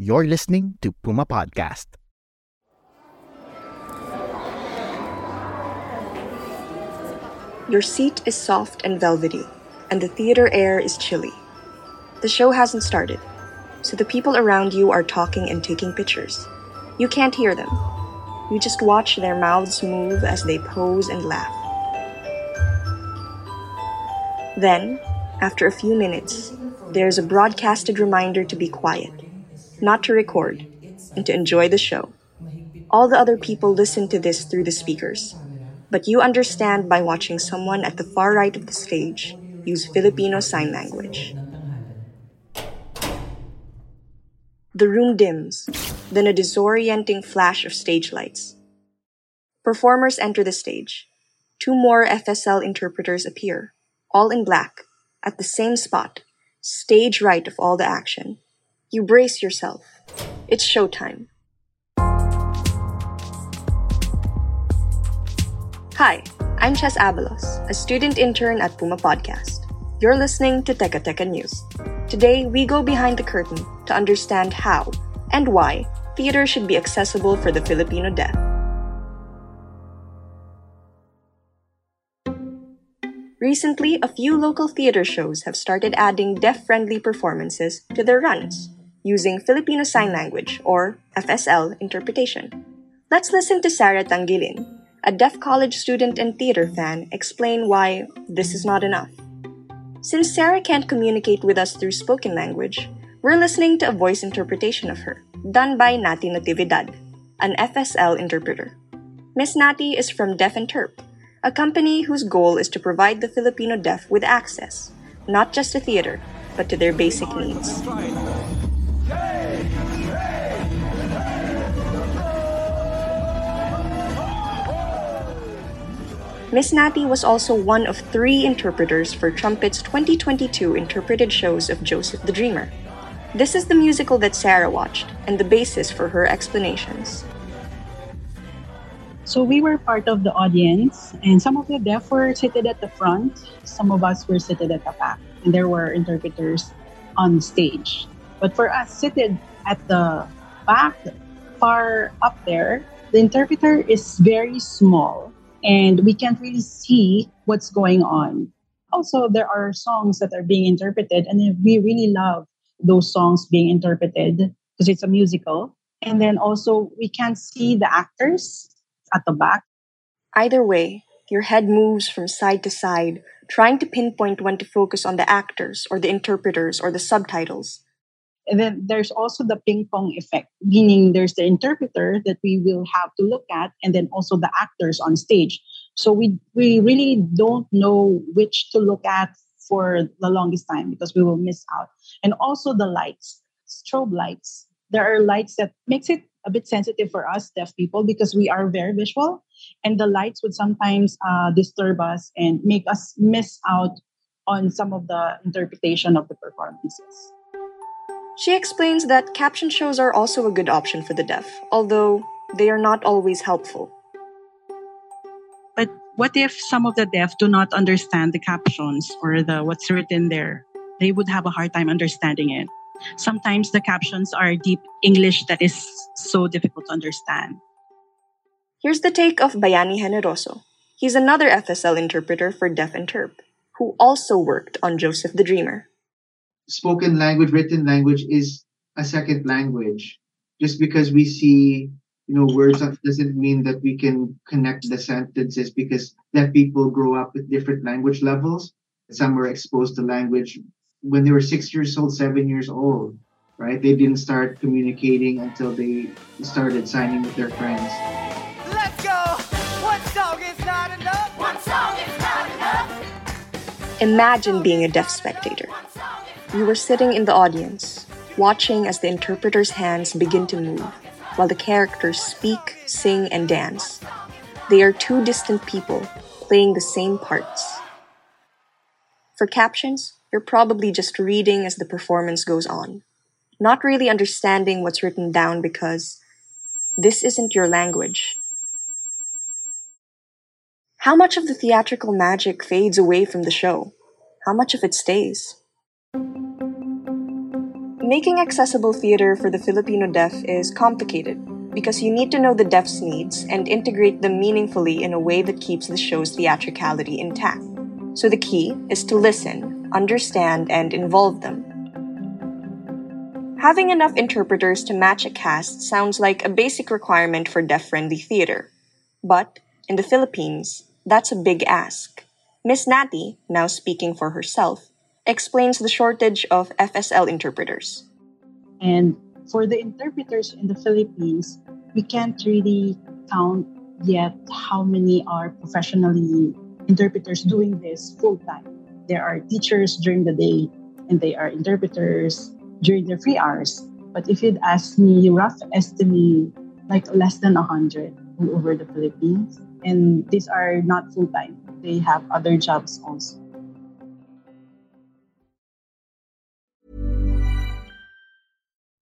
You're listening to Puma Podcast. Your seat is soft and velvety, and the theater air is chilly. The show hasn't started, so the people around you are talking and taking pictures. You can't hear them. You just watch their mouths move as they pose and laugh. Then, after a few minutes, there's a broadcasted reminder to be quiet, not to record, and to enjoy the show. All the other people listen to this through the speakers, but you understand by watching someone at the far right of the stage use Filipino Sign Language. The room dims, then a disorienting flash of stage lights. Performers enter the stage. Two more FSL interpreters appear, all in black, at the same spot, stage right of all the action. You brace yourself. It's showtime. Hi, I'm Chess Abalos, a student intern at Puma Podcast. You're listening to Teka Teka News. Today, we go behind the curtain to understand how and why theater should be accessible for the Filipino deaf. Recently, a few local theater shows have started adding deaf friendly performances to their runs using Filipino Sign Language or FSL interpretation. Let's listen to Sarah Tangilin, a deaf college student and theater fan, explain why this is not enough. Since Sarah can't communicate with us through spoken language, we're listening to a voice interpretation of her, done by Nati Natividad, an FSL interpreter. Miss Nati is from Deaf and Terp, a company whose goal is to provide the Filipino deaf with access, not just to theater, but to their basic needs. Miss Nati was also one of three interpreters for Trumpets' 2022 interpreted shows of Joseph the Dreamer. This is the musical that Sarah watched and the basis for her explanations. So we were part of the audience, and some of the deaf were seated at the front, some of us were seated at the back, and there were interpreters on stage. But for us, seated at the back, far up there, the interpreter is very small, and we can't really see what's going on. Also, there are songs that are being interpreted, and we really love those songs being interpreted because it's a musical. And then also, we can't see the actors at the back. Either way, your head moves from side to side, trying to pinpoint when to focus on the actors or the interpreters or the subtitles. And then there's also the ping pong effect, meaning there's the interpreter that we will have to look at, and then also the actors on stage. So we, we really don't know which to look at for the longest time because we will miss out. And also the lights, strobe lights. There are lights that makes it a bit sensitive for us deaf people because we are very visual and the lights would sometimes uh, disturb us and make us miss out on some of the interpretation of the performances. She explains that caption shows are also a good option for the deaf, although they are not always helpful. But what if some of the deaf do not understand the captions or the what's written there? They would have a hard time understanding it. Sometimes the captions are deep English that is so difficult to understand. Here's the take of Bayani Generoso. He's another FSL interpreter for Deaf and Terp, who also worked on Joseph the Dreamer. Spoken language, written language is a second language. Just because we see, you know, words doesn't mean that we can connect the sentences because deaf people grow up with different language levels. Some were exposed to language when they were six years old, seven years old, right? They didn't start communicating until they started signing with their friends. Let's go! One song is not enough! One song is not enough! Imagine being a deaf spectator. You were sitting in the audience, watching as the interpreter's hands begin to move, while the characters speak, sing, and dance. They are two distant people playing the same parts. For captions, you're probably just reading as the performance goes on, not really understanding what's written down because this isn't your language. How much of the theatrical magic fades away from the show? How much of it stays? Making accessible theater for the Filipino deaf is complicated because you need to know the deaf's needs and integrate them meaningfully in a way that keeps the show's theatricality intact. So the key is to listen, understand, and involve them. Having enough interpreters to match a cast sounds like a basic requirement for deaf friendly theater. But in the Philippines, that's a big ask. Miss Nati, now speaking for herself, explains the shortage of FSL interpreters. And for the interpreters in the Philippines, we can't really count yet how many are professionally interpreters doing this full time. There are teachers during the day and they are interpreters during their free hours. But if you'd ask me, rough estimate, like less than 100 all over the Philippines. And these are not full time, they have other jobs also.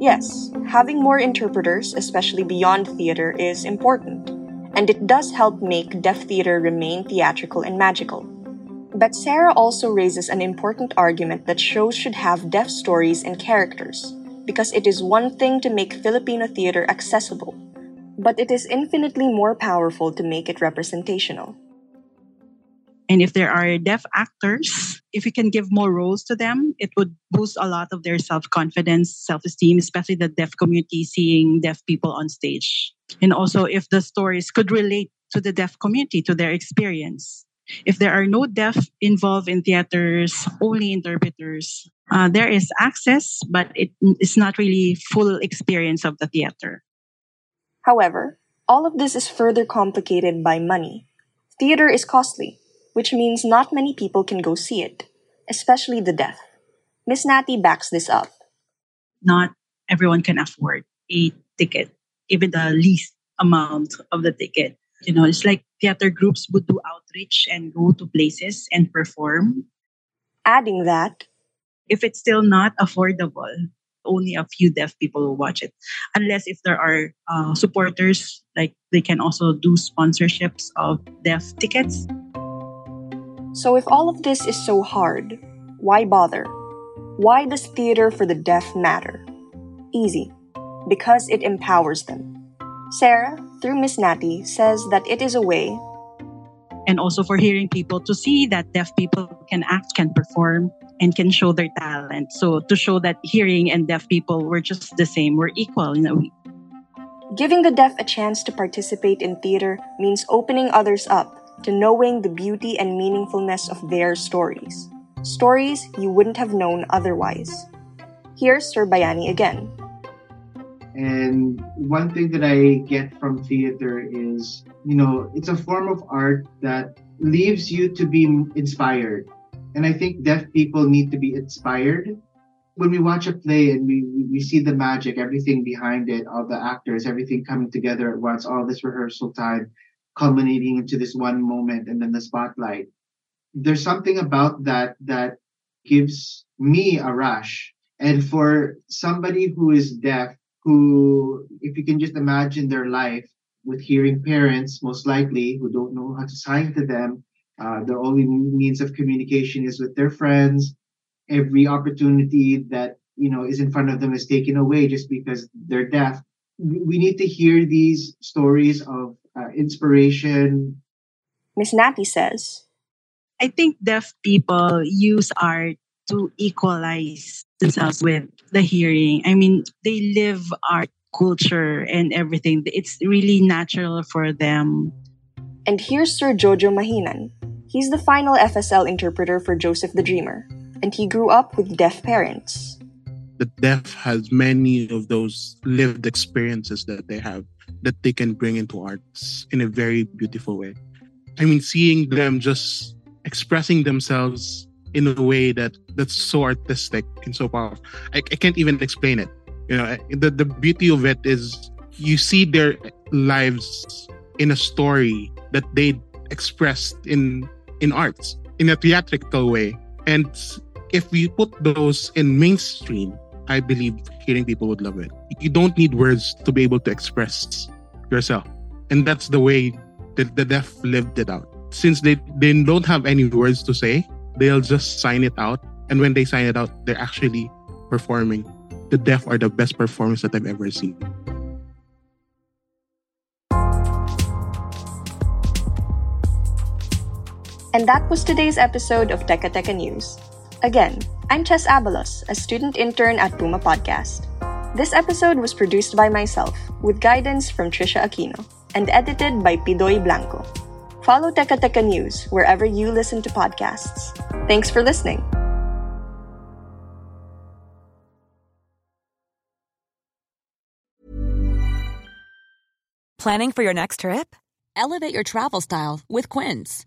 Yes, having more interpreters, especially beyond theater, is important, and it does help make deaf theater remain theatrical and magical. But Sarah also raises an important argument that shows should have deaf stories and characters, because it is one thing to make Filipino theater accessible, but it is infinitely more powerful to make it representational. And if there are deaf actors, if we can give more roles to them, it would boost a lot of their self confidence, self esteem, especially the deaf community seeing deaf people on stage. And also, if the stories could relate to the deaf community, to their experience. If there are no deaf involved in theaters, only interpreters, uh, there is access, but it, it's not really full experience of the theater. However, all of this is further complicated by money. Theater is costly, which means not many people can go see it, especially the deaf. Miss Nati backs this up. Not everyone can afford a ticket, even the least amount of the ticket. You know, it's like theater groups would do outreach and go to places and perform. Adding that, If it's still not affordable, only a few deaf people will watch it. Unless if there are uh, supporters, like they can also do sponsorships of deaf tickets. So if all of this is so hard, why bother? Why does theater for the deaf matter? Easy. Because it empowers them. Sarah, through Miss Nati, says that it is a way and also for hearing people to see that deaf people can act, can perform, and can show their talent. So to show that hearing and deaf people were just the same, we're equal in a way. Giving the deaf a chance to participate in theater means opening others up to knowing the beauty and meaningfulness of their stories. Stories you wouldn't have known otherwise. Here's Sir Bayani again. And one thing that I get from theater is, you know, it's a form of art that leaves you to be inspired. And I think deaf people need to be inspired when we watch a play and we we see the magic, everything behind it, all the actors, everything coming together at once, all this rehearsal time culminating into this one moment and then the spotlight. There's something about that that gives me a rush. And for somebody who is deaf, who, if you can just imagine their life with hearing parents, most likely, who don't know how to sign to them, uh, their only means of communication is with their friends. Every opportunity that you know is in front of them is taken away just because they're deaf. We need to hear these stories of uh, inspiration. Miss Nati says, I think deaf people use art to equalize themselves with the hearing. I mean, they live art culture and everything. It's really natural for them. And here's Sir Jojo Mahinan. He's the final FSL interpreter for Joseph the Dreamer, and he grew up with deaf parents. The deaf has many of those lived experiences that they have that they can bring into arts in a very beautiful way. I mean, seeing them just expressing themselves in a way that that's so artistic and so powerful. I, I can't even explain it. You know, the, the beauty of it is you see their lives in a story that they expressed in in arts in a theatrical way. And if we put those in mainstream, I believe hearing people would love it. You don't need words to be able to express yourself. And that's the way that the deaf lived it out. Since they, they don't have any words to say, they'll just sign it out. And when they sign it out, they're actually performing. The deaf are the best performers that I've ever seen. And that was today's episode of Teka Teka News. Again, I'm Chess Abalos, a student intern at Puma Podcast. This episode was produced by myself, with guidance from Trisha Aquino, and edited by Pidoy Blanco. Follow Teka Teka News wherever you listen to podcasts. Thanks for listening. Planning for your next trip? Elevate your travel style with Quince.